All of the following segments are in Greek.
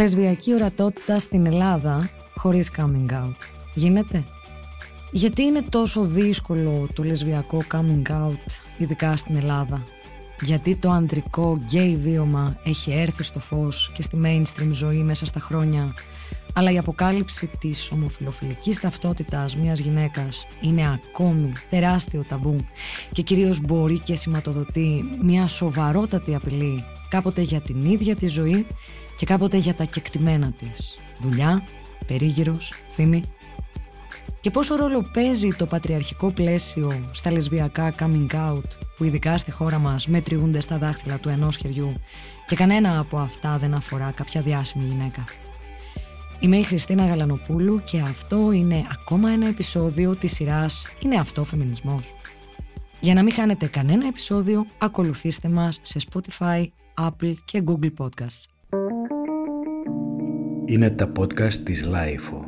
Λεσβιακή ορατότητα στην Ελλάδα χωρίς coming out. Γίνεται; Γιατί είναι τόσο δύσκολο το λεσβιακό coming out, ειδικά στην Ελλάδα; Γιατί το ανδρικό γκέι βίωμα έχει έρθει στο φως και στη mainstream ζωή μέσα στα χρόνια, αλλά η αποκάλυψη της ομοφιλοφιλικής ταυτότητας μιας γυναίκας είναι ακόμη τεράστιο ταμπού και κυρίως μπορεί και σηματοδοτεί μια σοβαρότατη απειλή κάποτε για την ίδια τη ζωή και κάποτε για τα κεκτημένα της. Δουλειά, περίγυρος, φήμη. Και πόσο ρόλο παίζει το πατριαρχικό πλαίσιο στα λεσβιακά coming out που ειδικά στη χώρα μας μετριούνται στα δάχτυλα του ενός χεριού και κανένα από αυτά δεν αφορά κάποια διάσημη γυναίκα. Είμαι η Χριστίνα Γαλανοπούλου και αυτό είναι ακόμα ένα επεισόδιο της σειράς «Είναι αυτό φεμινισμός». Για να μην χάνετε κανένα επεισόδιο, ακολουθήστε μας σε Spotify, Apple και Google Podcasts. Είναι τα podcast της Lifeo.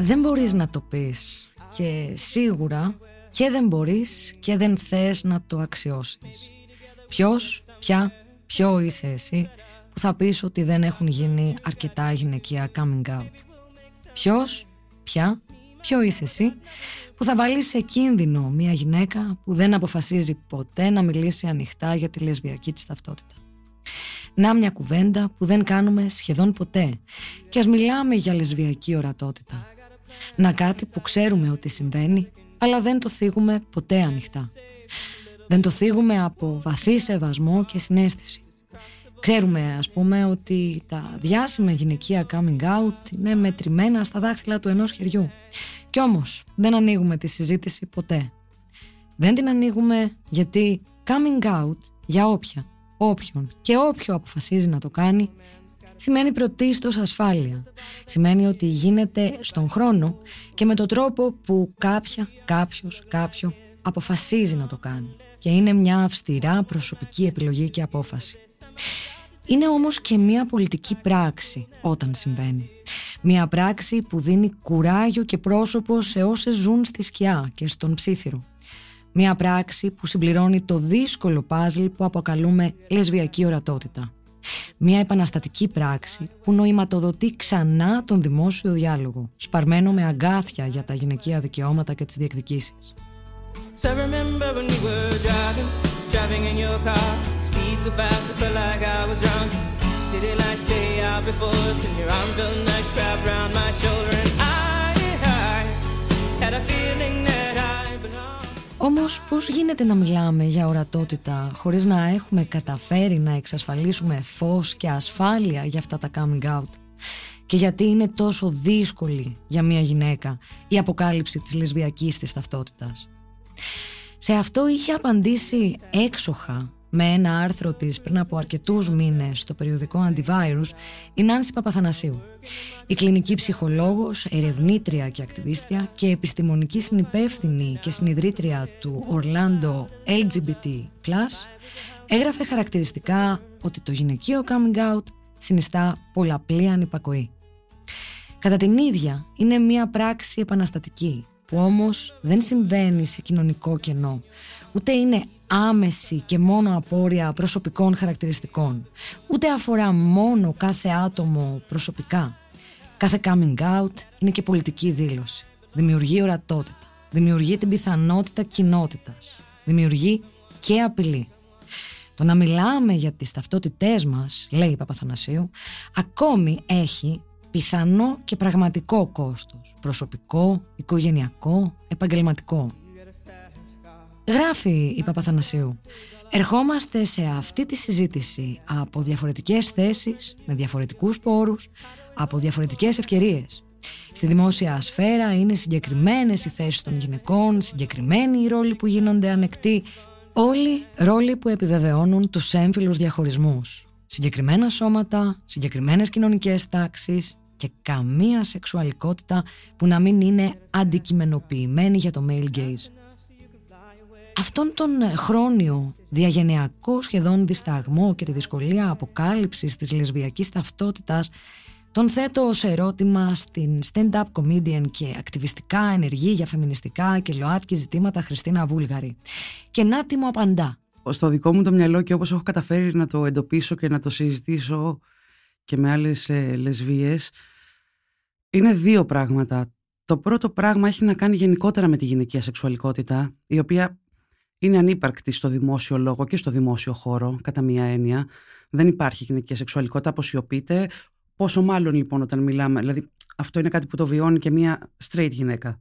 Δεν μπορείς να το πεις και σίγουρα και δεν μπορείς και δεν θες να το αξιώσεις. Ποιος, ποια, ποιο είσαι εσύ που θα πεις ότι δεν έχουν γίνει αρκετά γυναικεία coming out. Ποιος, ποια, ποιο είσαι εσύ που θα βάλεις σε κίνδυνο μια γυναίκα που δεν αποφασίζει ποτέ να μιλήσει ανοιχτά για τη λεσβιακή της ταυτότητα. Να μια κουβέντα που δεν κάνουμε σχεδόν ποτέ και ας μιλάμε για λεσβιακή ορατότητα. Να κάτι που ξέρουμε ότι συμβαίνει αλλά δεν το θίγουμε ποτέ ανοιχτά. Δεν το θίγουμε από βαθύ σεβασμό και συνέστηση. Ξέρουμε ας πούμε ότι τα διάσημα γυναικεία coming out είναι μετρημένα στα δάχτυλα του ενός χεριού. Κι όμως δεν ανοίγουμε τη συζήτηση ποτέ. Δεν την ανοίγουμε γιατί coming out για όποια, όποιον και όποιο αποφασίζει να το κάνει σημαίνει πρωτίστως ασφάλεια. Σημαίνει ότι γίνεται στον χρόνο και με τον τρόπο που κάποια, κάποιος, κάποιο αποφασίζει να το κάνει. Και είναι μια αυστηρά προσωπική επιλογή και απόφαση. Είναι όμως και μια πολιτική πράξη όταν συμβαίνει. Μια πράξη που δίνει κουράγιο και πρόσωπο σε όσες ζουν στη σκιά και στον ψήθυρο. Μια πράξη που συμπληρώνει το δύσκολο πάζλ που αποκαλούμε λεσβιακή ορατότητα. Μια επαναστατική πράξη που νοηματοδοτεί ξανά τον δημόσιο διάλογο, σπαρμένο με αγκάθια για τα γυναικεία δικαιώματα και τις διεκδικήσεις. Όμως πώς γίνεται να μιλάμε για ορατότητα χωρίς να έχουμε καταφέρει να εξασφαλίσουμε φως και ασφάλεια για αυτά τα coming out; Και γιατί είναι τόσο δύσκολη για μια γυναίκα η αποκάλυψη της λεσβιακής της ταυτότητας; Σε αυτό είχε απαντήσει έξοχα με ένα άρθρο της πριν από αρκετούς μήνες στο περιοδικό Antivirus η Νάνση Παπαθανασίου. Η κλινική ψυχολόγος, ερευνήτρια και ακτιβίστρια και επιστημονική συνυπεύθυνη και συνειδρήτρια του Orlando LGBT+, έγραφε χαρακτηριστικά ότι το γυναικείο coming out συνιστά πολλαπλή ανυπακοή. Κατά την ίδια είναι μια πράξη επαναστατική που όμως δεν συμβαίνει σε κοινωνικό κενό, ούτε είναι άμεση και μόνο απόρρια προσωπικών χαρακτηριστικών. Ούτε αφορά μόνο κάθε άτομο προσωπικά. Κάθε coming out είναι και πολιτική δήλωση. Δημιουργεί ορατότητα. Δημιουργεί την πιθανότητα κοινότητας. Δημιουργεί και απειλή. Το να μιλάμε για τις ταυτότητές μας, λέει η Παπαθανασίου, ακόμη έχει πιθανό και πραγματικό κόστος. Προσωπικό, οικογενειακό, επαγγελματικό. Γράφει η Παπαθανασίου. Ερχόμαστε σε αυτή τη συζήτηση από διαφορετικές θέσεις, με διαφορετικούς πόρους, από διαφορετικές ευκαιρίες. Στη δημόσια σφαίρα είναι συγκεκριμένες οι θέσεις των γυναικών, συγκεκριμένοι οι ρόλοι που γίνονται ανεκτοί, όλοι ρόλοι που επιβεβαιώνουν τους έμφυλους διαχωρισμούς. Συγκεκριμένα σώματα, συγκεκριμένες κοινωνικές τάξεις και καμία σεξουαλικότητα που να μην είναι αντικειμενοποιημένη για το male gaze. Αυτόν τον χρόνιο διαγενειακό σχεδόν δισταγμό και τη δυσκολία αποκάλυψης της λεσβιακής ταυτότητας τον θέτω ως ερώτημα στην stand-up comedian και ακτιβιστικά ενεργή για φεμινιστικά και ΛΟΑΤΚΙ ζητήματα Χριστίνα Βούλγαρη. Και να τι μου απαντά. Στο δικό μου το μυαλό και όπως έχω καταφέρει να το εντοπίσω και να το συζητήσω και με άλλες ε, λεσβίες, είναι δύο πράγματα. Το πρώτο πράγμα έχει να κάνει γενικότερα με τη γυναικεία σεξουαλικότητα, η οποία είναι ανύπαρκτη στο δημόσιο λόγο και στο δημόσιο χώρο, κατά μία έννοια. Δεν υπάρχει γυναικεία σεξουαλικότητα, αποσιωπείται. Πόσο μάλλον λοιπόν όταν μιλάμε, δηλαδή αυτό είναι κάτι που το βιώνει και μία straight γυναίκα.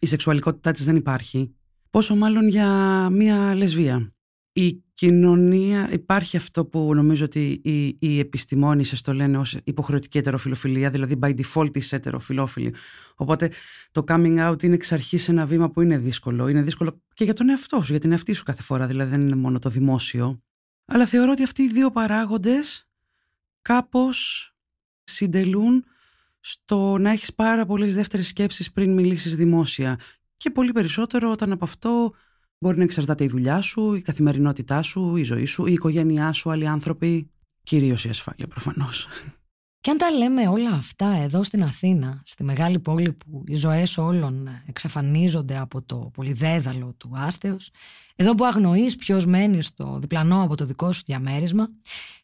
Η σεξουαλικότητά της δεν υπάρχει. Πόσο μάλλον για μία λεσβία. Η κοινωνία υπάρχει αυτό που νομίζω ότι οι, οι επιστημόνες το λένε ως υποχρεωτική ετεροφιλοφιλία, δηλαδή by default είσαι ετεροφιλόφιλη. Οπότε το coming out είναι εξ αρχής ένα βήμα που είναι δύσκολο. Είναι δύσκολο και για τον εαυτό σου, για την εαυτή σου κάθε φορά, δηλαδή δεν είναι μόνο το δημόσιο. Αλλά θεωρώ ότι αυτοί οι δύο παράγοντες κάπως συντελούν στο να έχεις πάρα πολλές δεύτερες σκέψεις πριν μιλήσεις δημόσια και πολύ περισσότερο όταν από αυτό μπορεί να εξαρτάται η δουλειά σου, η καθημερινότητά σου, η ζωή σου, η οικογένειά σου, άλλοι άνθρωποι, κυρίως η ασφάλεια προφανώς. Και αν τα λέμε όλα αυτά εδώ στην Αθήνα, στη μεγάλη πόλη που οι ζωές όλων εξαφανίζονται από το πολυδέδαλο του άστεως, εδώ που αγνοείς ποιος μένει στο διπλανό από το δικό σου διαμέρισμα,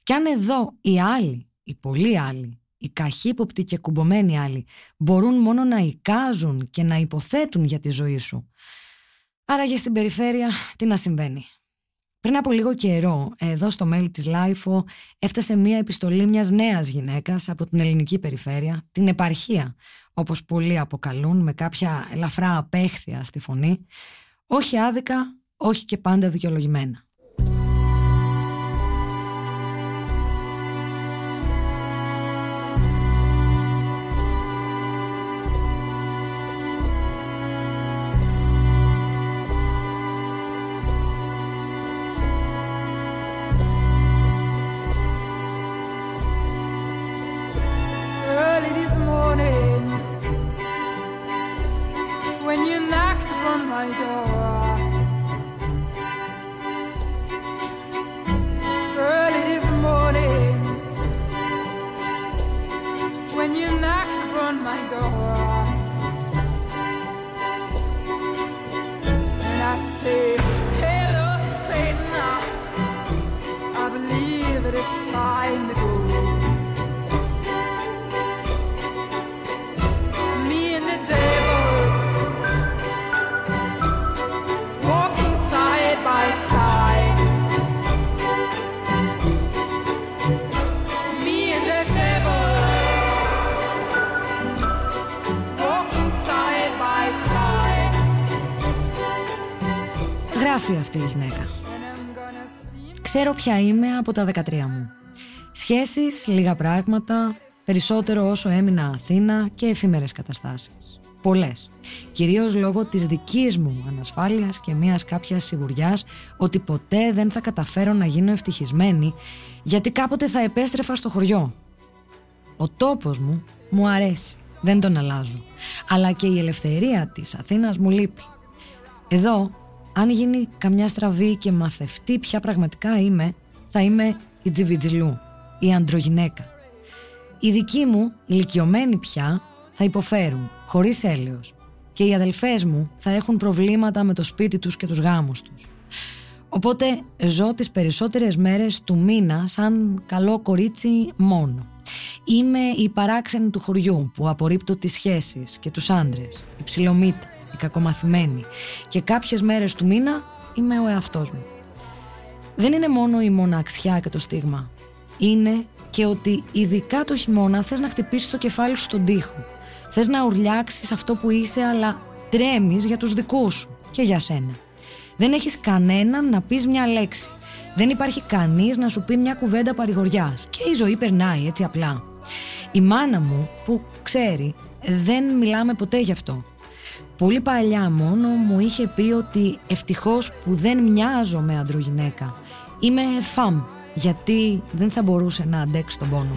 και αν εδώ οι άλλοι, οι πολλοί άλλοι, οι καχύποπτοι και κουμπωμένοι άλλοι μπορούν μόνο να εικάζουν και να υποθέτουν για τη ζωή σου. Άρα για στην περιφέρεια τι να συμβαίνει. Πριν από λίγο καιρό, εδώ στο mail της LiFO, έφτασε μία επιστολή μιας νέας γυναίκας από την ελληνική περιφέρεια, την επαρχία, όπως πολλοί αποκαλούν, με κάποια ελαφρά απέχθεια στη φωνή, όχι άδικα, όχι και πάντα δικαιολογημένα. Ποια είμαι από τα 13 μου. Σχέσεις, λίγα πράγματα, περισσότερο όσο έμεινα Αθήνα και εφήμερες καταστάσεις. Πολλές. Κυρίως λόγω της δικής μου ανασφάλειας και μιας κάποιας σιγουριάς ότι ποτέ δεν θα καταφέρω να γίνω ευτυχισμένη γιατί κάποτε θα επέστρεφα στο χωριό. Ο τόπος μου μου αρέσει, δεν τον αλλάζω. Αλλά και η ελευθερία της Αθήνας μου λείπει. Εδώ αν γίνει καμιά στραβή και μαθευτεί ποια πραγματικά είμαι, θα είμαι η τζιβιτζιλού, η αντρογυναίκα. Οι δικοί μου, ηλικιωμένοι πια, θα υποφέρουν, χωρίς έλεος. Και οι αδελφές μου θα έχουν προβλήματα με το σπίτι τους και τους γάμους τους. Οπότε ζω τις περισσότερες μέρες του μήνα σαν καλό κορίτσι μόνο. Είμαι η παράξενη του χωριού που απορρίπτω τις σχέσεις και τους άντρες, η ψιλομύτα η κακομαθημένη και κάποιες μέρες του μήνα είμαι ο εαυτός μου. Δεν είναι μόνο η μοναξιά και το στίγμα. Είναι και ότι ειδικά το χειμώνα θες να χτυπήσεις το κεφάλι σου στον τοίχο. Θες να ουρλιάξεις αυτό που είσαι αλλά τρέμεις για τους δικούς σου και για σένα. Δεν έχεις κανέναν να πεις μια λέξη. Δεν υπάρχει κανείς να σου πει μια κουβέντα παρηγοριάς. Και η ζωή περνάει έτσι απλά. Η μάνα μου που ξέρει δεν μιλάμε ποτέ γι' αυτό. Πολύ παλιά μόνο μου είχε πει ότι ευτυχώς που δεν μοιάζω με αντρογυναίκα. Είμαι φαμ, γιατί δεν θα μπορούσε να αντέξει τον πόνο.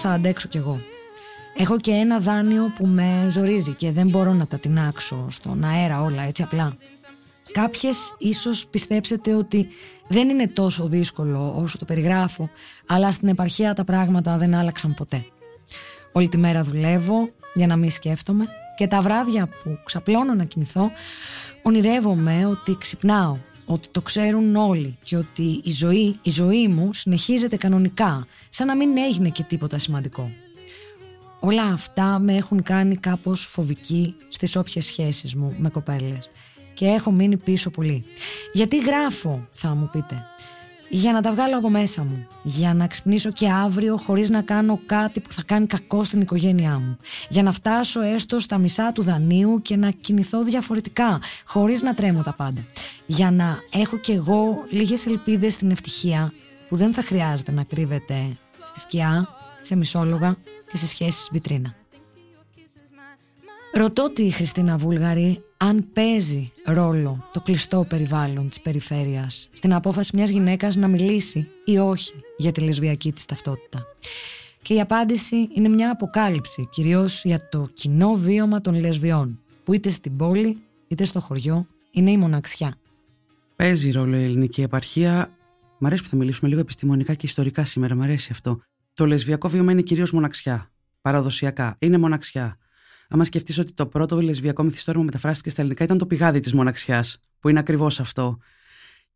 Θα αντέξω κι εγώ. Έχω και ένα δάνειο που με ζορίζει και δεν μπορώ να τα τεινάξω στον αέρα όλα έτσι απλά. Κάποιες ίσως πιστέψετε ότι δεν είναι τόσο δύσκολο όσο το περιγράφω, αλλά στην επαρχία τα πράγματα δεν άλλαξαν ποτέ. Όλη τη μέρα δουλεύω για να μην σκέφτομαι και τα βράδια που ξαπλώνω να κοιμηθώ, ονειρεύομαι ότι ξυπνάω, ότι το ξέρουν όλοι και ότι η ζωή, η ζωή μου συνεχίζεται κανονικά, σαν να μην έγινε και τίποτα σημαντικό. Όλα αυτά με έχουν κάνει κάπως φοβική στις όποιες σχέσεις μου με κοπέλες και έχω μείνει πίσω πολύ. Γιατί γράφω, θα μου πείτε. Για να τα βγάλω από μέσα μου. Για να ξυπνήσω και αύριο χωρίς να κάνω κάτι που θα κάνει κακό στην οικογένειά μου. Για να φτάσω έστω στα μισά του δανείου και να κινηθώ διαφορετικά, χωρίς να τρέμω τα πάντα. Για να έχω κι εγώ λίγες ελπίδες στην ευτυχία που δεν θα χρειάζεται να κρύβεται στη σκιά, σε μισόλογα και σε σχέσεις βιτρίνα. Ρωτώ τη Χριστίνα Βούλγαρη αν παίζει ρόλο το κλειστό περιβάλλον της περιφέρειας στην απόφαση μιας γυναίκας να μιλήσει ή όχι για τη λεσβιακή της ταυτότητα. Και η απάντηση είναι μια αποκάλυψη κυρίως για το κοινό βίωμα των λεσβιών που είτε στην πόλη είτε στο χωριό είναι η μοναξιά. Παίζει ρόλο η ελληνική επαρχία. Μ' αρέσει που θα μιλήσουμε λίγο επιστημονικά και ιστορικά σήμερα. Μ' αρέσει αυτό. Το λεσβιακό βίωμα είναι κυρίως μοναξιά. Παραδοσιακά. Είναι μοναξιά. Άμα σκεφτείς ότι το πρώτο λεσβιακό μυθιστόρημα μεταφράστηκε στα ελληνικά ήταν το πηγάδι της μοναξιάς, που είναι ακριβώς αυτό.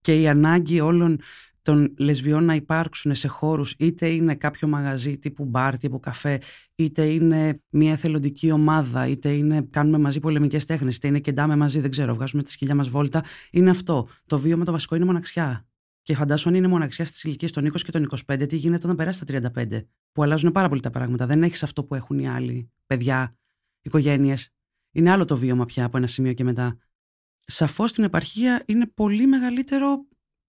Και η ανάγκη όλων των λεσβιών να υπάρξουν σε χώρους είτε είναι κάποιο μαγαζί τύπου μπαρ, τύπου καφέ είτε είναι μια εθελοντική ομάδα είτε είναι κάνουμε μαζί πολεμικές τέχνες είτε είναι κεντάμε μαζί, δεν ξέρω, βγάζουμε τη σκυλιά μας βόλτα είναι αυτό. Το βίωμα το βασικό είναι μοναξιά. Και φαντάσου αν είναι μοναξιά στις ηλικίες των 20 και των 25, τι γίνεται όταν περάσει τα 35, που αλλάζουν πάρα πολύ τα πράγματα. Δεν έχεις αυτό που έχουν οι άλλοι, παιδιά, οικογένειες. Είναι άλλο το βίωμα πια από ένα σημείο και μετά. Σαφώς στην επαρχία είναι πολύ μεγαλύτερο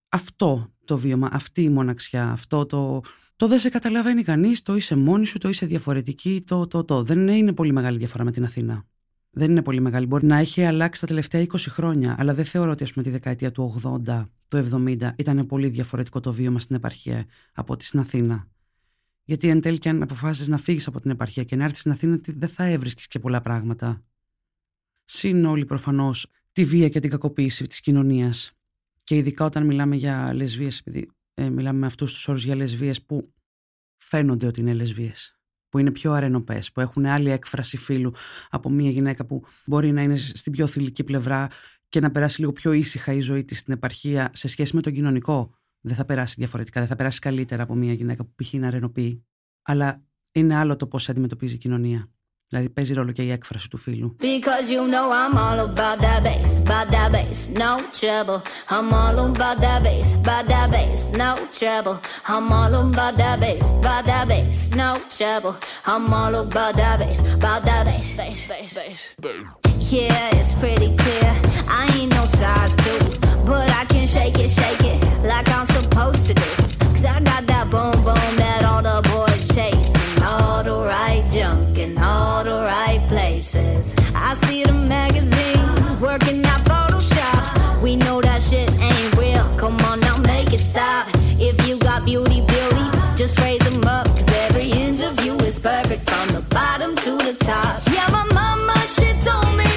αυτό το βίωμα, αυτή η μοναξιά, αυτό το. Το δεν σε καταλαβαίνει κανείς, το είσαι μόνη σου, το είσαι διαφορετική, το, το, το. Δεν είναι πολύ μεγάλη διαφορά με την Αθήνα. Δεν είναι πολύ μεγάλη. Μπορεί να έχει αλλάξει τα τελευταία 20 χρόνια, αλλά δεν θεωρώ ότι ας πούμε, τη δεκαετία του 80, του 70 ήταν πολύ διαφορετικό το βίωμα στην επαρχία από ότι στην Αθήνα. Γιατί εν τέλει και αν αποφάσισε να φύγεις από την επαρχία και να έρθεις στην Αθήνα, δεν θα έβρισκες και πολλά πράγματα. Συν όλοι προφανώς τη βία και την κακοποίηση της κοινωνίας. Και ειδικά όταν μιλάμε για λεσβείε, επειδή ε, μιλάμε με αυτούς τους όρους για λεσβείε που φαίνονται ότι είναι λεσβείε. Που είναι πιο αρενοπές, που έχουν άλλη έκφραση φίλου από μια γυναίκα που μπορεί να είναι στην πιο θηλυκή πλευρά και να περάσει λίγο πιο ήσυχα η ζωή της στην επαρχία σε σχέση με τον κοινωνικό δεν θα περάσει διαφορετικά, δεν θα περάσει καλύτερα από μια γυναίκα που πηγαίνει να ρενοποιεί. Αλλά είναι άλλο το πώς αντιμετωπίζει η κοινωνία. Δηλαδή παίζει ρόλο και η έκφραση του φίλου. But I can shake it, shake it like I'm supposed to do. Cause I got that boom boom that all the boys chase. All the right junk in all the right places. I see the magazines working out Photoshop. We know that shit ain't real. Come on now, make it stop. If you got beauty, beauty, just raise them up. Cause every inch of you is perfect from the bottom to the top. Yeah, my mama, she told me.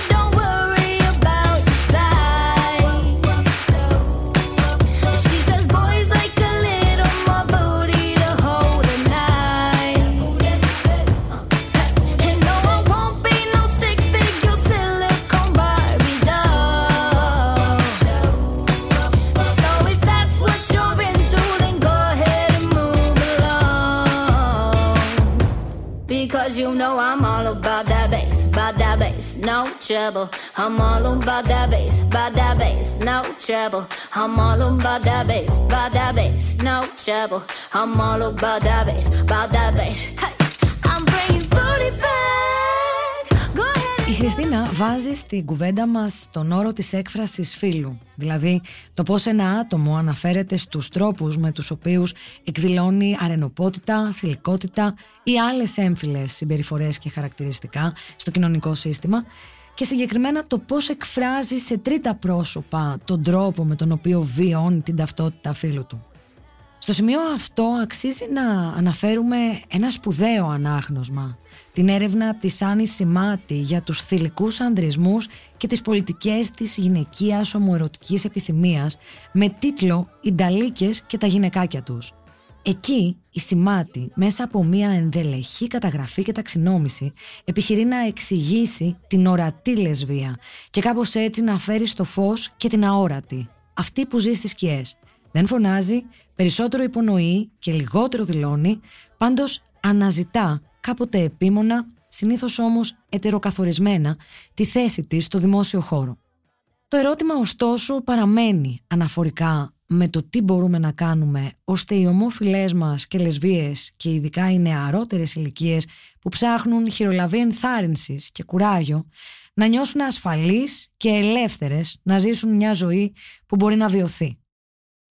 Trouble. I'm all about that bass, about that bass, no trouble. I'm all about that bass, about that bass, no trouble. I'm all about that bass, about that bass. Hey, I'm bringing booty back. Go ahead Η Χριστίνα βάζει στην κουβέντα μας τον όρο της έκφρασης φίλου, δηλαδή το πώς ένα άτομο αναφέρεται στους τρόπους με τους οποίους εκδηλώνει αρενοπότητα, θηλυκότητα ή άλλες έμφυλες συμπεριφορές και χαρακτηριστικά στο κοινωνικό σύστημα και συγκεκριμένα το πώς εκφράζει σε τρίτα πρόσωπα τον τρόπο με τον οποίο βιώνει την ταυτότητα φίλου του. Στο σημείο αυτό αξίζει να αναφέρουμε ένα σπουδαίο ανάγνωσμα, την έρευνα της Άννης Σιμάτη για τους θηλυκούς ανδρισμούς και τις πολιτικές της γυναικείας ομοερωτικής επιθυμίας με τίτλο «Οι Νταλίκες και τα γυναικάκια τους». Εκεί η Σιμάτη μέσα από μια ενδελεχή καταγραφή και ταξινόμηση επιχειρεί να εξηγήσει την ορατή λεσβία και κάπως έτσι να φέρει στο φως και την αόρατη, αυτή που ζει στις σκιές. Δεν φωνάζει, περισσότερο υπονοεί και λιγότερο δηλώνει, πάντως αναζητά κάποτε επίμονα, συνήθως όμως ετεροκαθορισμένα, τη θέση της στο δημόσιο χώρο. Το ερώτημα ωστόσο παραμένει αναφορικά με το τι μπορούμε να κάνουμε ώστε οι ομόφυλές μας και λεσβίες και ειδικά οι νεαρότερες ηλικίες που ψάχνουν χειρολαβή ενθάρρυνσης και κουράγιο να νιώσουν ασφαλείς και ελεύθερες να ζήσουν μια ζωή που μπορεί να βιωθεί.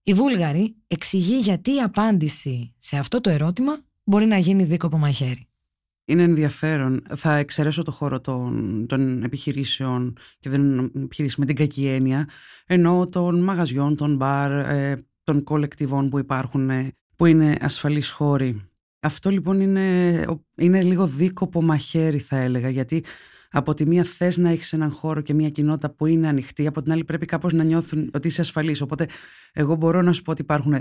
Η Βούλγαρη εξηγεί γιατί η απάντηση σε αυτό το ερώτημα μπορεί να γίνει δίκοπο μαχαίρι. Είναι ενδιαφέρον. Θα εξαιρέσω το χώρο των, των επιχειρήσεων και δεν επιχειρήσεις με την κακή έννοια, ενώ των μαγαζιών, των μπαρ, ε, των κολεκτιβών που υπάρχουν, ε, που είναι ασφαλείς χώροι. Αυτό λοιπόν είναι, είναι λίγο δίκοπο μαχαίρι θα έλεγα, γιατί από τη μία θες να έχεις έναν χώρο και μια κοινότητα που είναι ανοιχτή, από την άλλη πρέπει κάπως να νιώθουν ότι είσαι ασφαλής. Οπότε, εγώ μπορώ να σου πω ότι υπάρχουν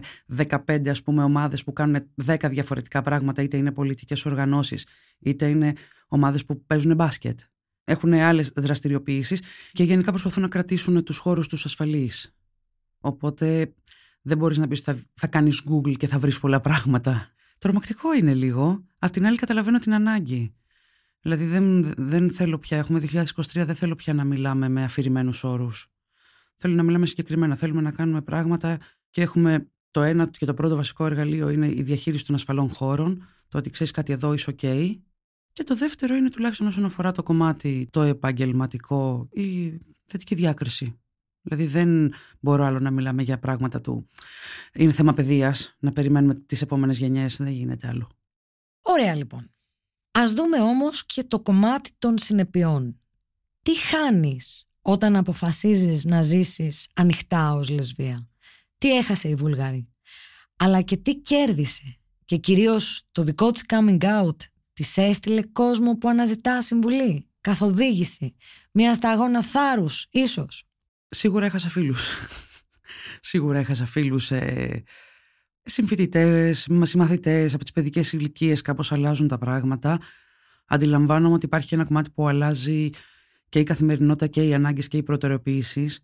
15 ας πούμε ομάδες που κάνουν 10 διαφορετικά πράγματα, είτε είναι πολιτικές οργανώσεις, είτε είναι ομάδες που παίζουν μπάσκετ. Έχουν άλλες δραστηριοποιήσεις και γενικά προσπαθούν να κρατήσουν τους χώρους τους ασφαλείς. Οπότε δεν μπορείς να πεις ότι θα, θα κάνεις Google και θα βρεις πολλά πράγματα. Τρομακτικό είναι λίγο. Απ' την άλλη, καταλαβαίνω την ανάγκη. Δηλαδή δεν, δεν θέλω πια, έχουμε 2023, δεν θέλω πια να μιλάμε με αφηρημένους όρους. Θέλω να μιλάμε συγκεκριμένα, θέλουμε να κάνουμε πράγματα και έχουμε το ένα και το πρώτο βασικό εργαλείο είναι η διαχείριση των ασφαλών χώρων, το ότι ξέρεις κάτι εδώ είσαι ok. Και το δεύτερο είναι τουλάχιστον όσον αφορά το κομμάτι το επαγγελματικό, η θετική διάκριση. Δηλαδή δεν μπορώ άλλο να μιλάμε για πράγματα του. Είναι θέμα παιδείας, να περιμένουμε τις επόμενες γενιές, δεν γίνεται άλλο. Ωραία λοιπόν. Ας δούμε όμως και το κομμάτι των συνεπειών. Τι χάνεις όταν αποφασίζεις να ζήσεις ανοιχτά ως λεσβία. Τι έχασε η Βουλγαρή. Αλλά και τι κέρδισε; Και κυρίως το δικό της coming out της έστειλε κόσμο που αναζητά συμβουλή, καθοδήγηση, μια σταγόνα θάρρους ίσως. Σίγουρα έχασα φίλους. Σίγουρα έχασα φίλους ε, συμφοιτητές, συμμαθητές από τις παιδικές ηλικίες κάπως αλλάζουν τα πράγματα. Αντιλαμβάνομαι ότι υπάρχει ένα κομμάτι που αλλάζει και η καθημερινότητα και οι ανάγκες και οι προτεραιοποιήσεις.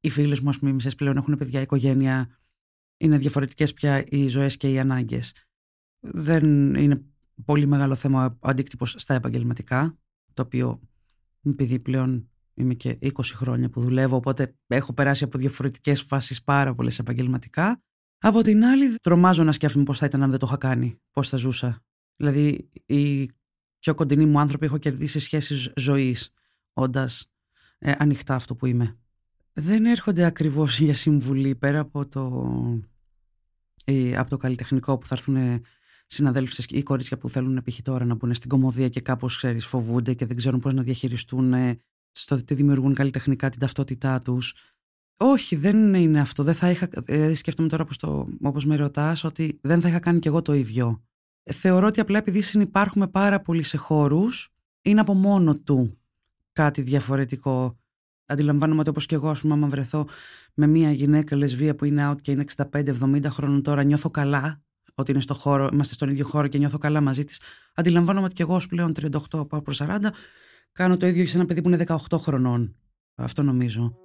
Οι φίλες μου, ας πούμε, οι πλέον έχουν παιδιά, οικογένεια. Είναι διαφορετικές πια οι ζωές και οι ανάγκες. Δεν είναι πολύ μεγάλο θέμα ο αντίκτυπος στα επαγγελματικά, το οποίο επειδή πλέον είμαι και 20 χρόνια που δουλεύω, οπότε έχω περάσει από διαφορετικές φάσεις πάρα πολλές επαγγελματικά. Από την άλλη, τρομάζω να σκέφτομαι πώς θα ήταν αν δεν το είχα κάνει, πώς θα ζούσα. Δηλαδή, οι πιο κοντινοί μου άνθρωποι έχω κερδίσει σχέσεις ζωής, όντας ε, ανοιχτά αυτό που είμαι. Δεν έρχονται ακριβώς για συμβουλή πέρα από το, ε, από το καλλιτεχνικό που θα έρθουν συναδέλφους ή κορίτσια που θέλουν π.χ. τώρα να μπουν στην κομμωδία και κάπως ξέρεις, φοβούνται και δεν ξέρουν πώς να διαχειριστούν στο τι δημιουργούν καλλιτεχνικά την ταυτότητά τους. Όχι, δεν είναι αυτό. Δεν θα είχα, ε, σκέφτομαι τώρα όπως, το, όπως με ρωτάς ότι δεν θα είχα κάνει κι εγώ το ίδιο. Θεωρώ ότι απλά επειδή συνεπάρχουμε πάρα πολύ σε χώρους είναι από μόνο του κάτι διαφορετικό. Αντιλαμβάνομαι ότι όπως και εγώ, ας πούμε, άμα βρεθώ με μια γυναίκα λεσβία που είναι out και είναι 65-70 χρόνων τώρα, νιώθω καλά ότι είναι στο χώρο, είμαστε στον ίδιο χώρο και νιώθω καλά μαζί της. Αντιλαμβάνομαι ότι και εγώ πλέον 38 πάω προς 40, κάνω το ίδιο σε ένα παιδί που είναι 18 χρονών. Αυτό νομίζω.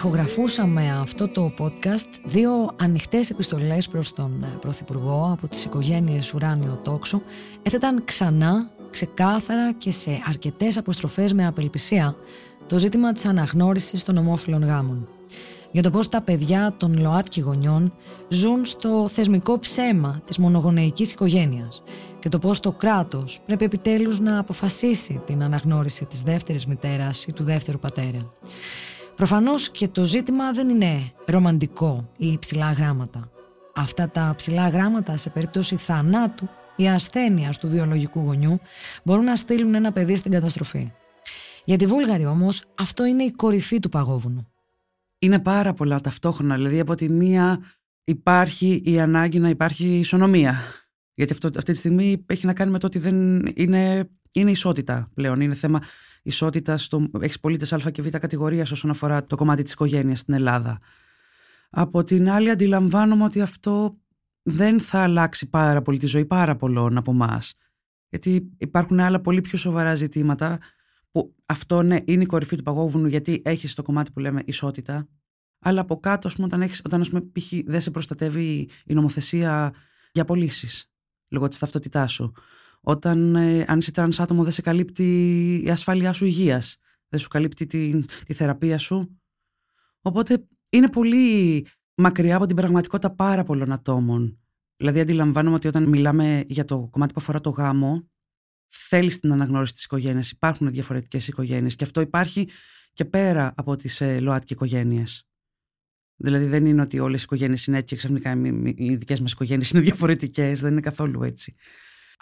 Ηχογραφούσαμε αυτό το podcast, δύο ανοιχτές επιστολές προς τον ε, Πρωθυπουργό από τις οικογένειες Ουράνιο Τόξο έθεταν ξανά, ξεκάθαρα και σε αρκετές αποστροφές με απελπισία το ζήτημα της αναγνώρισης των ομόφυλων γάμων. Για το πώς τα παιδιά των ΛΟΑΤΚΙ γονιών ζουν στο θεσμικό ψέμα της μονογονεϊκής οικογένειας και το πώς το κράτος πρέπει επιτέλους να αποφασίσει την αναγνώριση της δεύτερης μητέρας ή του δεύτερου πατέρα. Προφανώς και το ζήτημα δεν είναι ρομαντικό ή ψηλά γράμματα. Αυτά τα ψηλά γράμματα σε περίπτωση θανάτου ή ασθένειας του βιολογικού γονιού μπορούν να στείλουν ένα παιδί στην καταστροφή. Για τη Βούλγαρη όμως αυτό είναι η κορυφή του παγόβουνου. Είναι πάρα πολλά ταυτόχρονα. Δηλαδή από τη μία υπάρχει η ανάγκη να υπάρχει ισονομία. Γιατί αυτό, αυτή τη στιγμή έχει να κάνει με το ότι δεν είναι, είναι ισότητα πλέον. Είναι θέμα ισότητα. Έχει πολίτες Α και Β κατηγορίας όσον αφορά το κομμάτι της οικογένειας στην Ελλάδα. Από την άλλη, αντιλαμβάνομαι ότι αυτό δεν θα αλλάξει πάρα πολύ τη ζωή πάρα πολλών από εμάς. Γιατί υπάρχουν άλλα πολύ πιο σοβαρά ζητήματα που αυτό ναι, είναι η κορυφή του παγόβουνου γιατί έχει το κομμάτι που λέμε ισότητα. Αλλά από κάτω, πούμε, όταν, έχεις, όταν πούμε, π.χ. δεν σε προστατεύει η νομοθεσία για πωλήσεις λόγω της ταυτότητάς σου. Όταν, ε, αν είσαι τρανς άτομο, δεν σε καλύπτει η ασφάλειά σου υγείας. Δεν σου καλύπτει τη, τη θεραπεία σου. Οπότε είναι πολύ μακριά από την πραγματικότητα πάρα πολλών ατόμων. Δηλαδή, αντιλαμβάνομαι ότι όταν μιλάμε για το κομμάτι που αφορά το γάμο, θέλεις την αναγνώριση της οικογένειας. Υπάρχουν διαφορετικές οικογένειες και αυτό υπάρχει και πέρα από τις ε, ΛΟΑΤΚΙ οικογένειες. Δηλαδή δεν είναι ότι όλες οι οικογένειες είναι έτσι και ξαφνικά οι δικές μας οικογένειες είναι διαφορετικές. Δεν είναι καθόλου έτσι.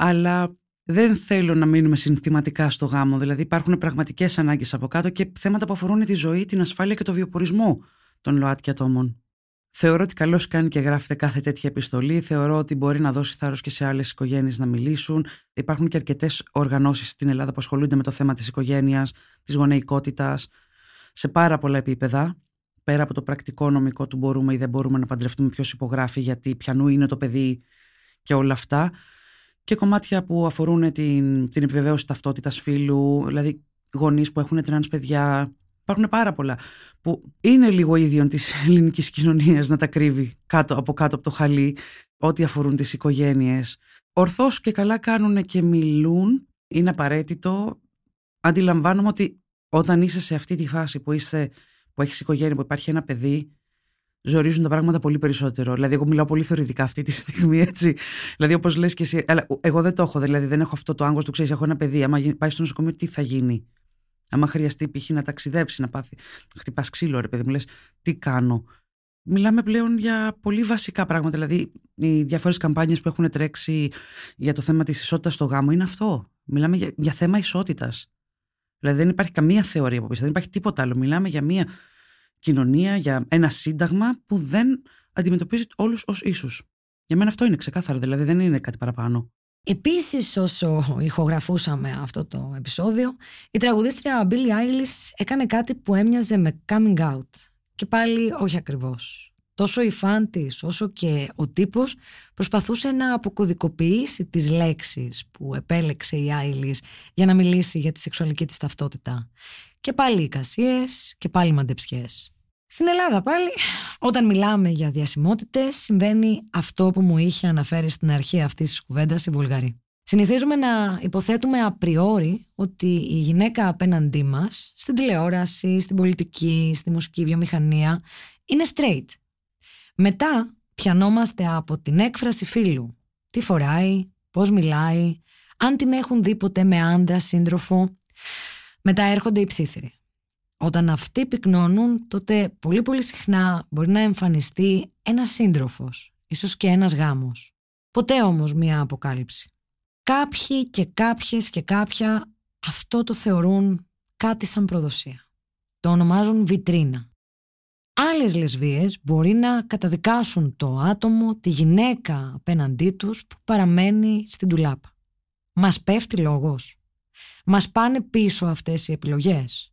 Αλλά δεν θέλω να μείνουμε συνθηματικά στο γάμο. Δηλαδή υπάρχουν πραγματικές ανάγκες από κάτω και θέματα που αφορούν τη ζωή, την ασφάλεια και το βιοπορισμό των ΛΟΑΤΚΙ ατόμων. Θεωρώ ότι καλώς κάνει και γράφεται κάθε τέτοια επιστολή. Θεωρώ ότι μπορεί να δώσει θάρρος και σε άλλες οικογένειες να μιλήσουν. Υπάρχουν και αρκετές οργανώσεις στην Ελλάδα που ασχολούνται με το θέμα της οικογένειας, της γονεϊκότητας, σε πάρα πολλά επίπεδα. Πέρα από το πρακτικό νομικό του μπορούμε ή δεν μπορούμε να παντρευτούμε, ποιος υπογράφει, γιατί ποιανού είναι το παιδί και όλα αυτά. Και κομμάτια που αφορούν την, την επιβεβαίωση ταυτότητας φύλου, δηλαδή γονείς που έχουν τρανς παιδιά, Υπάρχουν πάρα πολλά που είναι λίγο ίδιον της ελληνικής κοινωνίας να τα κρύβει κάτω, από κάτω από το χαλί, ό,τι αφορούν τις οικογένειες. Ορθώς και καλά κάνουν και μιλούν, είναι απαραίτητο. Αντιλαμβάνομαι ότι όταν είσαι σε αυτή τη φάση που, είσαι, που έχεις οικογένεια, που υπάρχει ένα παιδί, ζορίζουν τα πράγματα πολύ περισσότερο. Δηλαδή, εγώ μιλάω πολύ θεωρητικά αυτή τη στιγμή, έτσι. Δηλαδή, όπως λες και εσύ. Αλλά εγώ δεν το έχω, δηλαδή δεν έχω αυτό το άγκο του ξέρεις, έχω ένα παιδί. Άμα πάει στο νοσοκομείο, τι θα γίνει; Άμα χρειαστεί π.χ. να ταξιδέψει, να πάθει, να χτυπάς ξύλο, ρε παιδί μου, λες, τι κάνω; Μιλάμε πλέον για πολύ βασικά πράγματα. Δηλαδή, οι διάφορες καμπάνιες που έχουν τρέξει για το θέμα της ισότητας στο γάμο είναι αυτό. Μιλάμε για, για θέμα ισότητας. Δηλαδή, δεν υπάρχει καμία θεωρία από πίσω, δεν υπάρχει τίποτα άλλο. Μιλάμε για μια κοινωνία, για ένα σύνταγμα που δεν αντιμετωπίζει όλους ως ίσους. Για μένα αυτό είναι ξεκάθαρο, δηλαδή δεν είναι κάτι παραπάνω. Επίσης όσο ηχογραφούσαμε αυτό το επεισόδιο, η τραγουδίστρια Billie Eilish έκανε κάτι που έμοιαζε με coming out. Και πάλι όχι ακριβώς. Τόσο η φαν της, όσο και ο τύπος προσπαθούσε να αποκωδικοποιήσει τις λέξεις που επέλεξε η Eilish για να μιλήσει για τη σεξουαλική της ταυτότητα. Και πάλι εικασίες και πάλι μαντεψιές. Στην Ελλάδα πάλι, όταν μιλάμε για διασημότητες, συμβαίνει αυτό που μου είχε αναφέρει στην αρχή αυτής της κουβέντας η Βουλγαρή. Συνηθίζουμε να υποθέτουμε απριόρι ότι η γυναίκα απέναντί μας, στην τηλεόραση, στην πολιτική, στη μουσική βιομηχανία, είναι straight. Μετά πιανόμαστε από την έκφραση φίλου. Τι φοράει, πώς μιλάει, αν την έχουν δει ποτέ με άντρα, σύντροφο. Μετά έρχονται οι ψήθυροι. Όταν αυτοί πυκνώνουν, τότε πολύ πολύ συχνά μπορεί να εμφανιστεί ένας σύντροφος, ίσως και ένας γάμος. Ποτέ όμως μία αποκάλυψη. Κάποιοι και κάποιες και κάποια αυτό το θεωρούν κάτι σαν προδοσία. Το ονομάζουν βιτρίνα. Άλλες λεσβίες μπορεί να καταδικάσουν το άτομο, τη γυναίκα απέναντί τους που παραμένει στην τουλάπα. Μας πέφτει λόγος. Μας πάνε πίσω αυτές οι επιλογές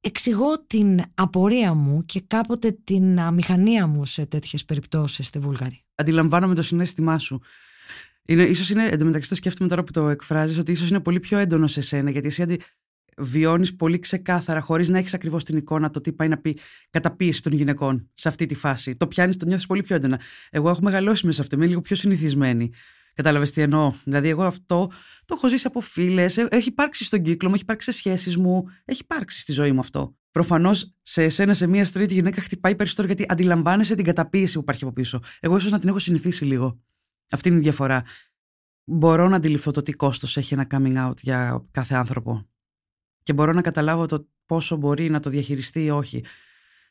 εξηγώ την απορία μου και κάποτε την αμηχανία μου σε τέτοιες περιπτώσεις στη Βουλγαρία. Αντιλαμβάνομαι το συνέστημά σου. Είναι, ίσως είναι, εντωμεταξύ το σκέφτομαι τώρα που το εκφράζεις, ότι ίσως είναι πολύ πιο έντονο σε σένα, γιατί εσύ αντι, βιώνεις πολύ ξεκάθαρα, χωρίς να έχεις ακριβώς την εικόνα το τι πάει να πει καταπίεση των γυναικών σε αυτή τη φάση. Το πιάνεις, το νιώθεις πολύ πιο έντονα. Εγώ έχω μεγαλώσει μέσα σε αυτό, είμαι λίγο πιο συνηθισμένη. Κατάλαβες τι εννοώ; Δηλαδή, εγώ αυτό το έχω ζήσει από φίλες, ε, έχει υπάρξει στον κύκλο μου, έχει υπάρξει σε σχέσεις μου, έχει υπάρξει στη ζωή μου αυτό. Προφανώς σε εσένα, σε μία στρίτη γυναίκα, χτυπάει περισσότερο γιατί αντιλαμβάνεσαι την καταπίεση που υπάρχει από πίσω. Εγώ ίσως να την έχω συνηθίσει λίγο. Αυτή είναι η διαφορά. Μπορώ να αντιληφθώ το τι κόστος έχει ένα coming out για κάθε άνθρωπο και μπορώ να καταλάβω το πόσο μπορεί να το διαχειριστεί ή όχι.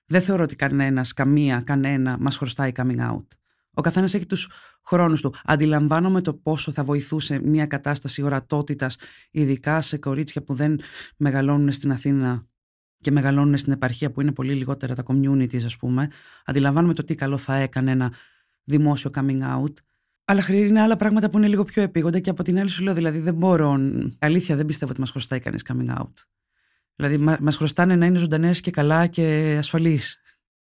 Δεν θεωρώ ότι κανένας, καμία, κανένα μας χρωστάει coming out. Ο καθένας έχει τους χρόνους του. Αντιλαμβάνομαι το πόσο θα βοηθούσε μια κατάσταση ορατότητας, ειδικά σε κορίτσια που δεν μεγαλώνουν στην Αθήνα και μεγαλώνουν στην επαρχία που είναι πολύ λιγότερα τα communities, ας πούμε. Αντιλαμβάνομαι το τι καλό θα έκανε ένα δημόσιο coming out. Αλλά είναι άλλα πράγματα που είναι λίγο πιο επίγοντα και από την άλλη σου λέω, δηλαδή δεν μπορώ. Αλήθεια, δεν πιστεύω ότι μας χρωστάει κανείς coming out. Δηλαδή, μα χρωστάνε να είναι ζωντανές και καλά και ασφαλείς.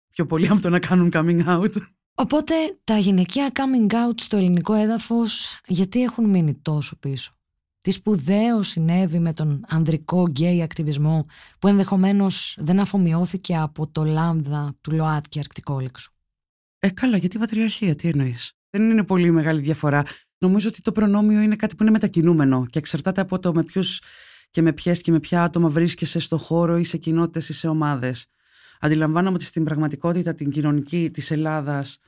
Πιο πολύ από το να κάνουν coming out. Οπότε τα γυναικεία coming out στο ελληνικό έδαφος, γιατί έχουν μείνει τόσο πίσω; Τι σπουδαίο συνέβη με τον ανδρικό γκέι ακτιβισμό που ενδεχομένως δεν αφομοιώθηκε από το λάμδα του ΛΟΑΤΚΙ Αρκτικόλεξου. Ε, καλά, γιατί πατριαρχία, τι εννοείς; Δεν είναι πολύ μεγάλη διαφορά. Νομίζω ότι το προνόμιο είναι κάτι που είναι μετακινούμενο και εξαρτάται από το με ποιους και με ποιες και με ποια άτομα βρίσκεσαι στο χώρο ή σε κοινότητες ή σε ομάδες. Αντιλαμβάνομαι ότι στην πραγματικότητα την κοινωνική της Ελλάδας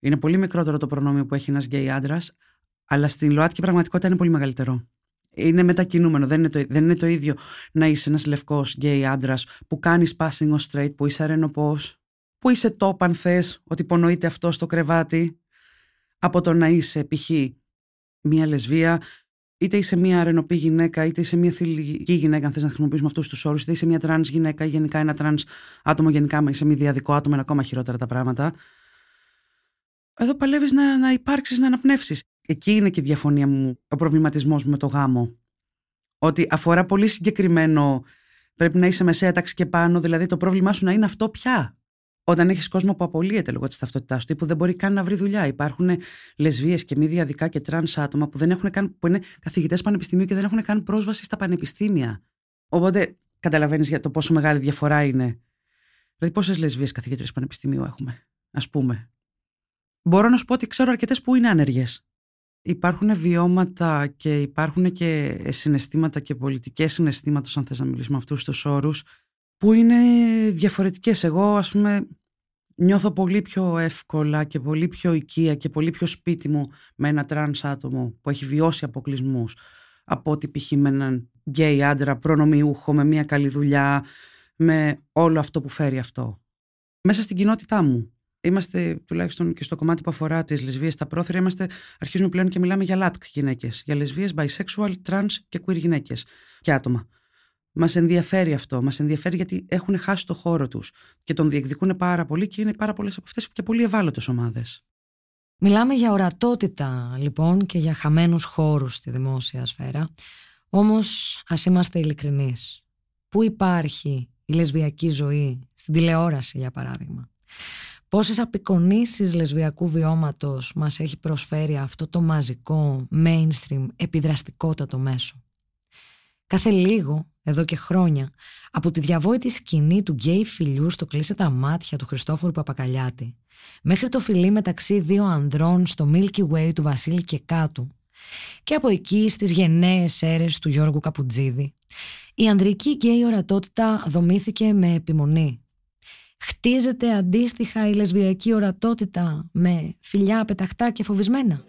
είναι πολύ μικρότερο το προνόμιο που έχει ένας γκέι άντρας, αλλά στην ΛΟΑΤΚΙ πραγματικότητα είναι πολύ μεγαλύτερο. Είναι μετακινούμενο. Δεν είναι το, δεν είναι το ίδιο να είσαι ένας λευκός γκέι άντρας που κάνεις passing ως straight, που είσαι αρρενωπό, που είσαι top αν θες, ότι υπονοείται αυτό στο κρεβάτι από το να είσαι π.χ. μια λεσβία, είτε είσαι μια αρρενωπή γυναίκα, είτε είσαι μια θηλυκή γυναίκα, αν θες να χρησιμοποιήσουμε αυτούς τους όρους, είτε είσαι μια τρανς γυναίκα ή γενικά ένα τρανς άτομο, γενικά είσαι μη δυαδικό άτομο, είναι ακόμα χειρότερα τα πράγματα. Εδώ παλεύεις να, να υπάρξεις, να αναπνεύσεις. Εκεί είναι και η διαφωνία μου, ο προβληματισμός μου με το γάμο. Ότι αφορά πολύ συγκεκριμένο. Πρέπει να είσαι μεσαία τάξη και πάνω, δηλαδή το πρόβλημά σου να είναι αυτό πια όταν έχεις κόσμο που απολύεται λόγω της ταυτότητάς του ή που δεν μπορεί καν να βρει δουλειά. Υπάρχουν λεσβίες και μη δυαδικά και τρανς άτομα που, δεν έχουν καν, που είναι καθηγητές πανεπιστημίου και δεν έχουν καν πρόσβαση στα πανεπιστήμια. Οπότε καταλαβαίνεις για το πόσο μεγάλη διαφορά είναι. Δηλαδή, πόσες λεσβίες καθηγήτριες πανεπιστημίου έχουμε, ας πούμε. Μπορώ να σου πω ότι ξέρω αρκετές που είναι άνεργες. Υπάρχουν βιώματα και υπάρχουν και συναισθήματα και πολιτικές συναισθήματα, αν θες να μιλήσουμε αυτούς τους όρους, που είναι διαφορετικές. Εγώ ας πούμε νιώθω πολύ πιο εύκολα και πολύ πιο οικεία και πολύ πιο σπίτι μου με ένα τρανς άτομο που έχει βιώσει αποκλεισμούς από ότι π.χ. με έναν γκέι άντρα προνομιούχο, με μια καλή δουλειά, με όλο αυτό που φέρει αυτό. Μέσα στην κοινότητά μου. Είμαστε τουλάχιστον και στο κομμάτι που αφορά τις λεσβίες στα πρόθυρα, είμαστε, αρχίζουμε πλέον και μιλάμε για ΛΟΑΤΚΙ γυναίκες. Για λεσβίες, bisexual, trans και queer γυναίκες και άτομα. Μας ενδιαφέρει αυτό. Μας ενδιαφέρει γιατί έχουν χάσει το χώρο τους και τον διεκδικούν πάρα πολύ και είναι πάρα πολλές από αυτές και πολύ ευάλωτες ομάδες. Μιλάμε για ορατότητα λοιπόν και για χαμένους χώρους στη δημόσια σφαίρα. Όμως ας είμαστε ειλικρινείς. Πού υπάρχει η λεσβιακή ζωή; Στην τηλεόραση για παράδειγμα. Πόσες απεικονίσεις λεσβιακού βιώματος μας έχει προσφέρει αυτό το μαζικό mainstream επιδραστικότατο μέσο; Κάθε λίγο εδώ και χρόνια, από τη διαβόητη σκηνή του γκέι φιλιού στο Κλείσε τα μάτια του Χριστόφορου Παπακαλιάτη, μέχρι το φιλί μεταξύ δύο ανδρών στο Milky Way του Βασίλη Κεκάτου, και από εκεί στις γενναίες αέρες του Γιώργου Καπουτζίδη, η ανδρική γκέι ορατότητα δομήθηκε με επιμονή. Χτίζεται αντίστοιχα η λεσβιακή ορατότητα με φιλιά πεταχτά και φοβισμένα;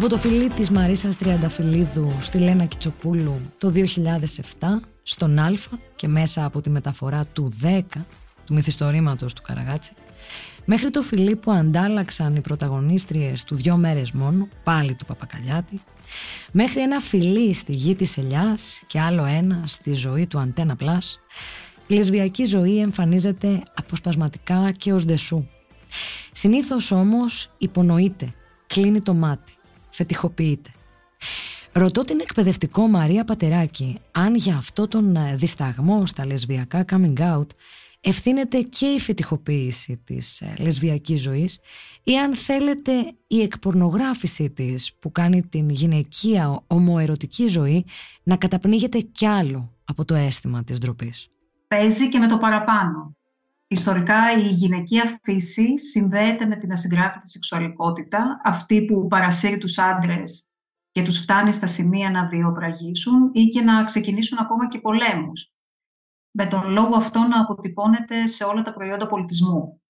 Από το φιλί της Μαρίσας Τριανταφυλλίδου στη Λένα Κιτσοπούλου το 2007 στον Α και μέσα από τη μεταφορά του 10 του μυθιστορήματος του Καραγάτση μέχρι το φιλί που αντάλλαξαν οι πρωταγωνίστριες του δυο μέρες μόνο, πάλι του Παπακαλιάτη, μέχρι ένα φιλί στη γη της Ελιάς και άλλο ένα στη ζωή του Αντένα Πλάς, η λεσβιακή ζωή εμφανίζεται αποσπασματικά και ως δεσού. Συνήθως όμως υπονοείται, κλείνει το μάτι, φετιχοποιείται. Ρωτώ την εκπαιδευτικό Μαρία Πατεράκη αν για αυτό τον δισταγμό στα λεσβιακά coming out ευθύνεται και η φετιχοποίηση της ε, λεσβιακής ζωής ή αν θέλετε η εκπορνογράφηση της που κάνει την γυναικεία ομοερωτική ζωή να καταπνίγεται κι άλλο από το αίσθημα της ντροπής. Παίζει και με το παραπάνω. Ιστορικά η γυναικεία φύση συνδέεται με την ασυγκράτητη σεξουαλικότητα, αυτή που παρασύρει τους άντρες και τους φτάνει στα σημεία να βιοπραγήσουν ή και να ξεκινήσουν ακόμα και πολέμους με τον λόγο αυτό να αποτυπώνεται σε όλα τα προϊόντα πολιτισμού.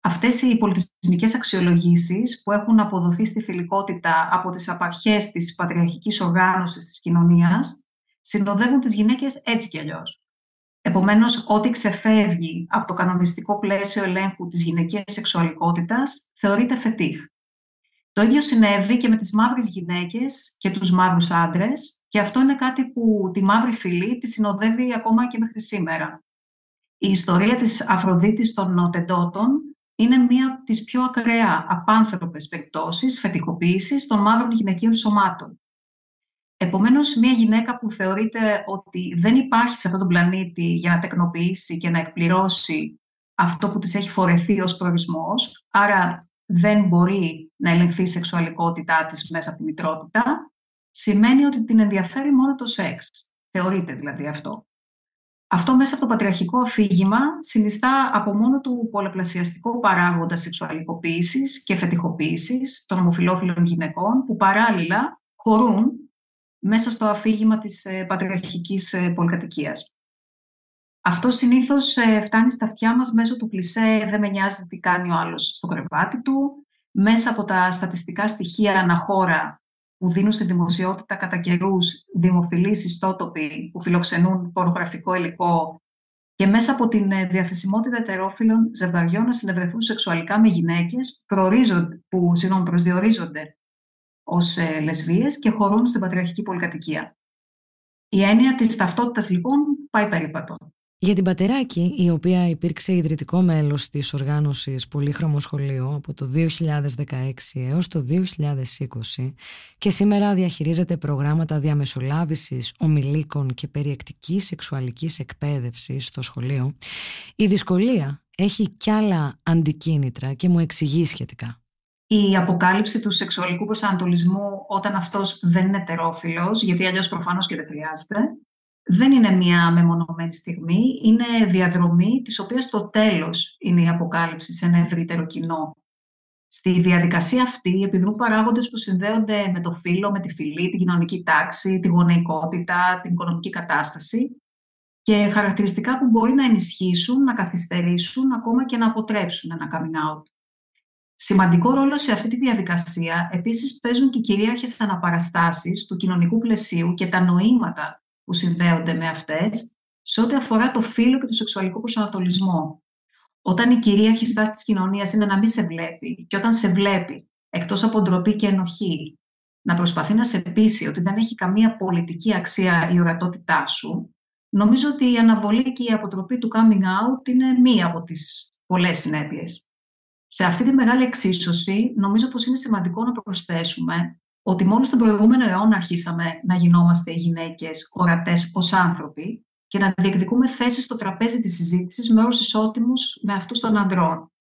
Αυτές οι πολιτισμικές αξιολογήσεις που έχουν αποδοθεί στη θηλυκότητα από τις απαρχές της πατριαρχικής οργάνωσης της κοινωνίας συνοδεύουν τις γυναίκες έτσι κι αλλιώς. Επομένως, ό,τι ξεφεύγει από το κανονιστικό πλαίσιο ελέγχου της γυναικείας σεξουαλικότητας θεωρείται φετίχ. Το ίδιο συνέβη και με τις μαύρες γυναίκες και τους μαύρους άντρες και αυτό είναι κάτι που τη μαύρη φυλή τη συνοδεύει ακόμα και μέχρι σήμερα. Η ιστορία της Αφροδίτης των Νοτεντότων είναι μία από τις πιο ακραία απάνθρωπες περιπτώσεις φετικοποίησης των μαύρων γυναικείων σωμάτων. Επομένως, μία γυναίκα που θεωρείται ότι δεν υπάρχει σε αυτόν τον πλανήτη για να τεκνοποιήσει και να εκπληρώσει αυτό που της έχει φορεθεί ως προορισμός, άρα δεν μπορεί να ελεγχθεί η σεξουαλικότητά της μέσα από τη μητρότητα, σημαίνει ότι την ενδιαφέρει μόνο το σεξ. Θεωρείται δηλαδή αυτό. Αυτό μέσα από το πατριαρχικό αφήγημα συνιστά από μόνο του πολλαπλασιαστικό παράγοντα σεξουαλικοποίησης και φετιχοποίησης των ομοφυλόφιλων γυναικών που παράλληλα χωρούν μέσα στο αφήγημα της ε, πατριαρχικής ε, πολυκατοικίας. Αυτό συνήθως ε, φτάνει στα αυτιά μας μέσω του κλισέ «δεν με νοιάζει τι κάνει ο άλλος στο κρεβάτι του», μέσα από τα στατιστικά στοιχεία αναχώρα που δίνουν στη δημοσιότητα κατά καιρούς δημοφιλείς ιστότοποι που φιλοξενούν πορνογραφικό υλικό και μέσα από την ε, διαθεσιμότητα ετερόφιλων ζευγαριών να συνευρεθούν σεξουαλικά με γυναίκες που συγγνώμη, προσδιορίζονται ως ε, λεσβίες και χωρούν στην πατριαρχική πολυκατοικία. Η έννοια της ταυτότητας λοιπόν πάει περίπατο. Για την Πατεράκη, η οποία υπήρξε ιδρυτικό μέλος της οργάνωσης Πολύχρωμο Σχολείο από το 2016 έως το 2020 και σήμερα διαχειρίζεται προγράμματα διαμεσολάβησης ομιλίκων και περιεκτικής σεξουαλικής εκπαίδευσης στο σχολείο, η δυσκολία έχει κι άλλα αντικίνητρα και μου εξηγεί σχετικά. Η αποκάλυψη του σεξουαλικού προσανατολισμού όταν αυτός δεν είναι τερόφιλος, γιατί αλλιώς προφανώς και δεν χρειάζεται, δεν είναι μια μεμονωμένη στιγμή, είναι διαδρομή της οποίας το τέλος είναι η αποκάλυψη σε ένα ευρύτερο κοινό. Στη διαδικασία αυτή επιδρούν παράγοντες που συνδέονται με το φύλλο, με τη φυλή, την κοινωνική τάξη, τη γονεϊκότητα, την οικονομική κατάσταση και χαρακτηριστικά που μπορεί να ενισχύσουν, να καθυστερήσουν, ακόμα και να αποτρέψουν ένα coming out. Σημαντικό ρόλο σε αυτή τη διαδικασία επίσης παίζουν και οι κυρίαρχες αναπαραστάσεις του κοινωνικού πλαισίου και τα νοήματα που συνδέονται με αυτές σε ό,τι αφορά το φύλλο και το σεξουαλικό προσανατολισμό. Όταν η κυρίαρχη στάση της κοινωνίας είναι να μην σε βλέπει και όταν σε βλέπει εκτός από ντροπή και ενοχή να προσπαθεί να σε πείσει ότι δεν έχει καμία πολιτική αξία η ορατότητά σου, νομίζω ότι η αναβολή και η αποτροπή του coming out είναι μία από τις πολλές συνέπειες. Σε αυτή τη μεγάλη εξίσωση, νομίζω πως είναι σημαντικό να προσθέσουμε ότι μόνο στον προηγούμενο αιώνα αρχίσαμε να γινόμαστε οι γυναίκες ορατές ως άνθρωποι και να διεκδικούμε θέσεις στο τραπέζι της συζήτησης με όρους ισότιμους με αυτούς των ανδρών.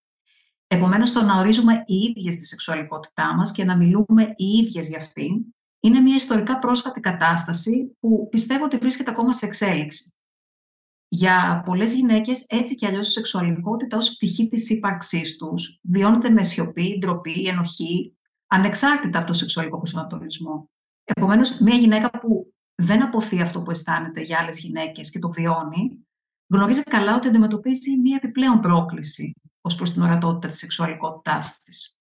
Επομένως, το να ορίζουμε οι ίδιες τη σεξουαλικότητά μας και να μιλούμε οι ίδιες για αυτήν είναι μια ιστορικά πρόσφατη κατάσταση που πιστεύω ότι βρίσκεται ακόμα σε εξέλιξη. Για πολλές γυναίκες, έτσι κι αλλιώς η σεξουαλικότητα ως πτυχή της ύπαρξής τους βιώνεται με σιωπή, ντροπή, ενοχή, ανεξάρτητα από το σεξουαλικό προσανατολισμό. Επομένως, μια γυναίκα που δεν αποθεί αυτό που αισθάνεται για άλλες γυναίκες και το βιώνει, γνωρίζει καλά ότι αντιμετωπίζει μια επιπλέον πρόκληση ως προς την ορατότητα της σεξουαλικότητάς της.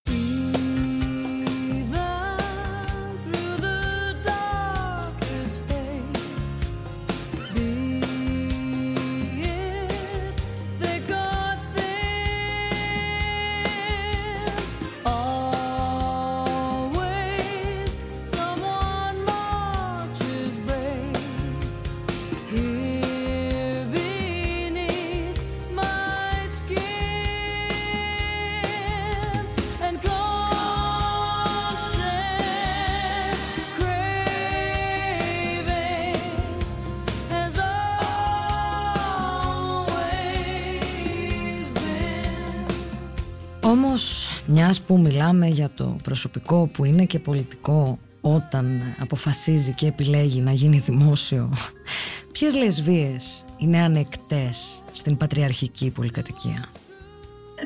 Μιας που μιλάμε για το προσωπικό που είναι και πολιτικό όταν αποφασίζει και επιλέγει να γίνει δημόσιο, ποιες λεσβίες είναι ανεκτές στην πατριαρχική πολυκατοικία;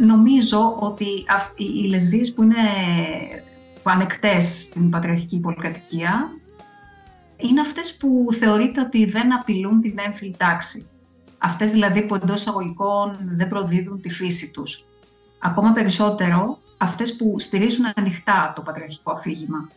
Νομίζω ότι οι λεσβίες που είναι ανεκτές στην πατριαρχική πολυκατοικία είναι αυτές που θεωρείται ότι δεν απειλούν την έμφυλη τάξη. Αυτές δηλαδή που εντός αγωγικών δεν προδίδουν τη φύση τους. Ακόμα περισσότερο αυτές που στηρίζουν ανοιχτά το πατριαρχικό αφήγημα.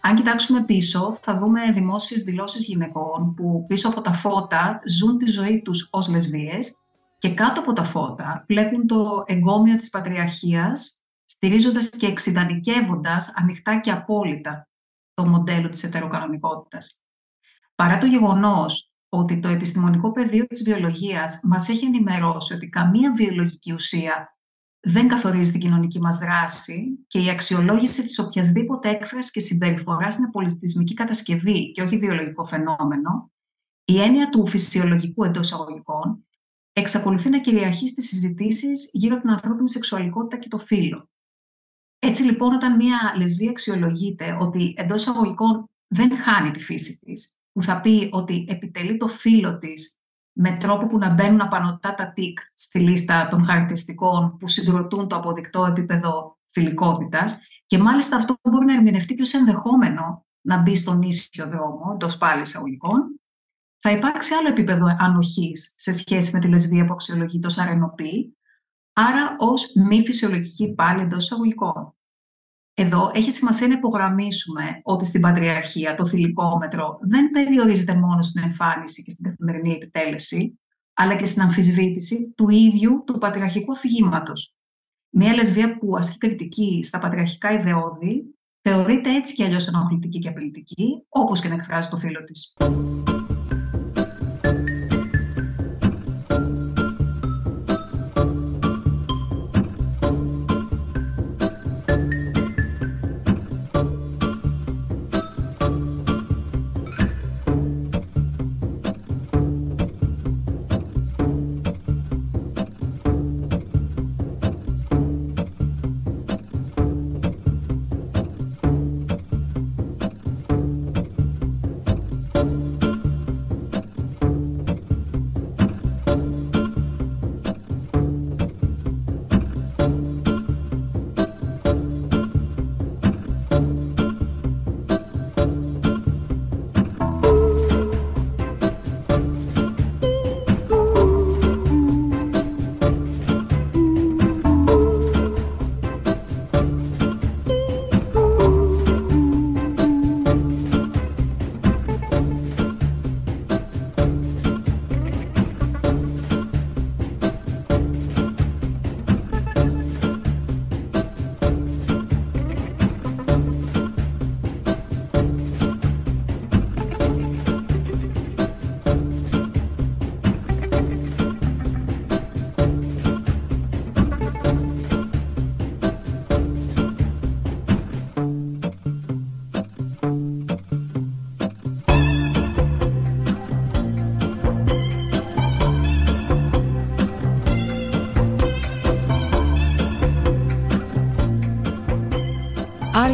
Αν κοιτάξουμε πίσω, θα δούμε δημόσιες δηλώσεις γυναικών που πίσω από τα φώτα ζουν τη ζωή τους ως λεσβίες και κάτω από τα φώτα πλέκουν το εγκόμιο της πατριαρχίας, στηρίζοντας και εξειδανικεύοντας ανοιχτά και απόλυτα το μοντέλο της ετεροκανονικότητας. Παρά το γεγονός ότι το επιστημονικό πεδίο της βιολογίας μας έχει ενημερώσει ότι καμία βιολογική ουσία δεν καθορίζει την κοινωνική μας δράση και η αξιολόγηση της οποιασδήποτε έκφρασης και συμπεριφοράς είναι πολιτισμική κατασκευή και όχι βιολογικό φαινόμενο, η έννοια του φυσιολογικού εντός αγωγικών εξακολουθεί να κυριαρχεί στις συζητήσεις γύρω από την ανθρώπινη σεξουαλικότητα και το φύλλο. Έτσι λοιπόν όταν μια λεσβία αξιολογείται ότι εντός αγωγικών δεν χάνει τη φύση της, που θα πει ότι επιτελεί το φύλλο της με τρόπο που να μπαίνουν απανοτά τα τικ στη λίστα των χαρακτηριστικών που συγκροτούν το αποδεικτό επίπεδο φιλικότητας και μάλιστα αυτό μπορεί να ερμηνευτεί και ως ενδεχόμενο να μπει στον ίσιο δρόμο, εντός πάλι εισαγωγικών, θα υπάρξει άλλο επίπεδο ανοχής σε σχέση με τη λεσβία που αξιολογείται ως αρενοπή, άρα ως μη φυσιολογική πάλι εντός εισαγωγικών. Εδώ έχει σημασία να υπογραμμίσουμε ότι στην πατριαρχία το θηλυκόμετρο δεν περιορίζεται μόνο στην εμφάνιση και στην καθημερινή επιτέλεση, αλλά και στην αμφισβήτηση του ίδιου του πατριαρχικού αφηγήματος. Μία λεσβία που ασκεί κριτική στα πατριαρχικά ιδεώδη θεωρείται έτσι κι αλλιώς ενοχλητική και απειλητική, όπως και να εκφράζει το φίλο της.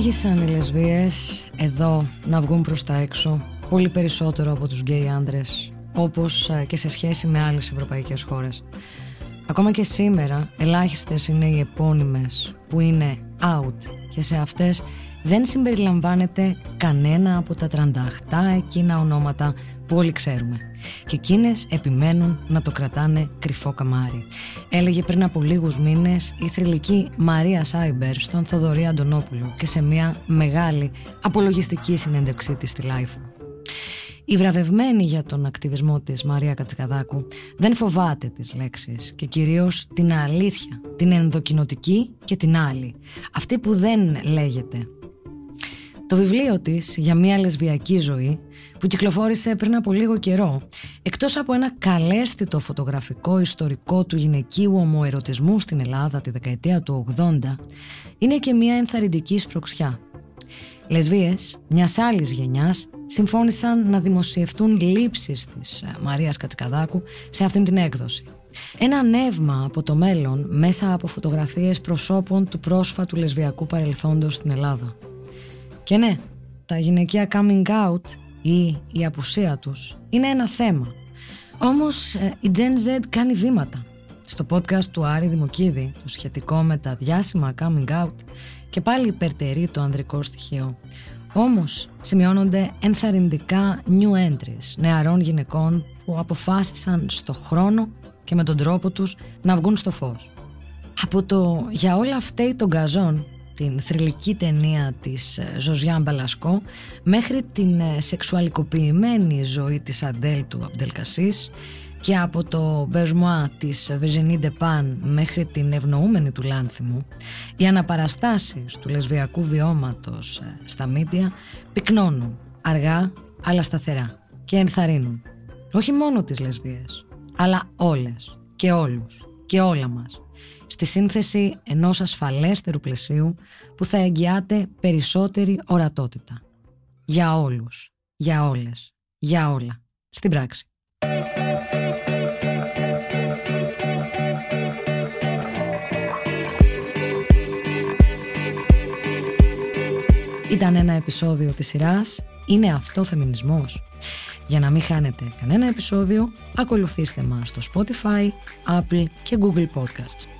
Άργησαν οι λεσβίες εδώ να βγουν προς τα έξω πολύ περισσότερο από τους γκέι άντρες όπως ε, και σε σχέση με άλλες ευρωπαϊκές χώρες. Ακόμα και σήμερα ελάχιστες είναι οι επώνυμες που είναι out και σε αυτές δεν συμπεριλαμβάνεται κανένα από τα 38 εκείνα ονόματα που όλοι ξέρουμε. Και εκείνες επιμένουν να το κρατάνε κρυφό καμάρι. Έλεγε πριν από λίγους μήνες η θρυλική Μαρία Cyber στον Θοδωρή Αντωνόπουλο και σε μια μεγάλη απολογιστική συνέντευξή της στη LiFO. Η βραβευμένη για τον ακτιβισμό της Μαρία Κατσικαδάκου δεν φοβάται τις λέξεις και κυρίως την αλήθεια, την ενδοκοινοτική και την άλλη. Αυτή που δεν λέγεται το βιβλίο της για μια λεσβιακή ζωή που κυκλοφόρησε πριν από λίγο καιρό εκτός από ένα καλαίσθητο φωτογραφικό ιστορικό του γυναικείου ομοερωτισμού στην Ελλάδα τη δεκαετία του 80 είναι και μια ενθαρρυντική σπροξιά. Λεσβείες μιας άλλης γενιάς συμφώνησαν να δημοσιευτούν λήψεις της ε, Μαρίας Κατσικαδάκου σε αυτήν την έκδοση. Ένα νεύμα από το μέλλον μέσα από φωτογραφίες προσώπων του πρόσφατου λεσβιακού παρελθόντος στην Ελλάδα. Και ναι, τα γυναικεία coming out ή η απουσία τους είναι ένα θέμα. Όμως ε, η Gen Z κάνει βήματα. Στο podcast του Άρη Δημοκίδη, το σχετικό με τα διάσημα coming out, και πάλι υπερτερεί το ανδρικό στοιχείο. Όμως σημειώνονται ενθαρρυντικά new entries νεαρών γυναικών που αποφάσισαν στο χρόνο και με τον τρόπο τους να βγουν στο φως. Από το «Για όλα φταίει τον Καζόν» την θρηλυκή ταινία της ε, Ζωζιάν Μπαλασκό μέχρι την ε, σεξουαλικοποιημένη ζωή της Αντέλ του Αμπτελκασίς και από το Μπεζμουά της Βεζινή Ντεπάν μέχρι την ευνοούμενη του Λάνθιμου οι αναπαραστάσεις του λεσβιακού βιώματος ε, στα μίντια πυκνώνουν αργά αλλά σταθερά και ενθαρρύνουν όχι μόνο τις λεσβίες αλλά όλες και όλους και όλα μας στη σύνθεση ενός ασφαλέστερου πλαισίου που θα εγγυάται περισσότερη ορατότητα. Για όλους, για όλες, για όλα. Στην πράξη. Ήταν ένα επεισόδιο της σειράς «Είναι αυτό φεμινισμός» Για να μην χάνετε κανένα επεισόδιο, ακολουθήστε μας στο Spotify, Apple και Google Podcasts.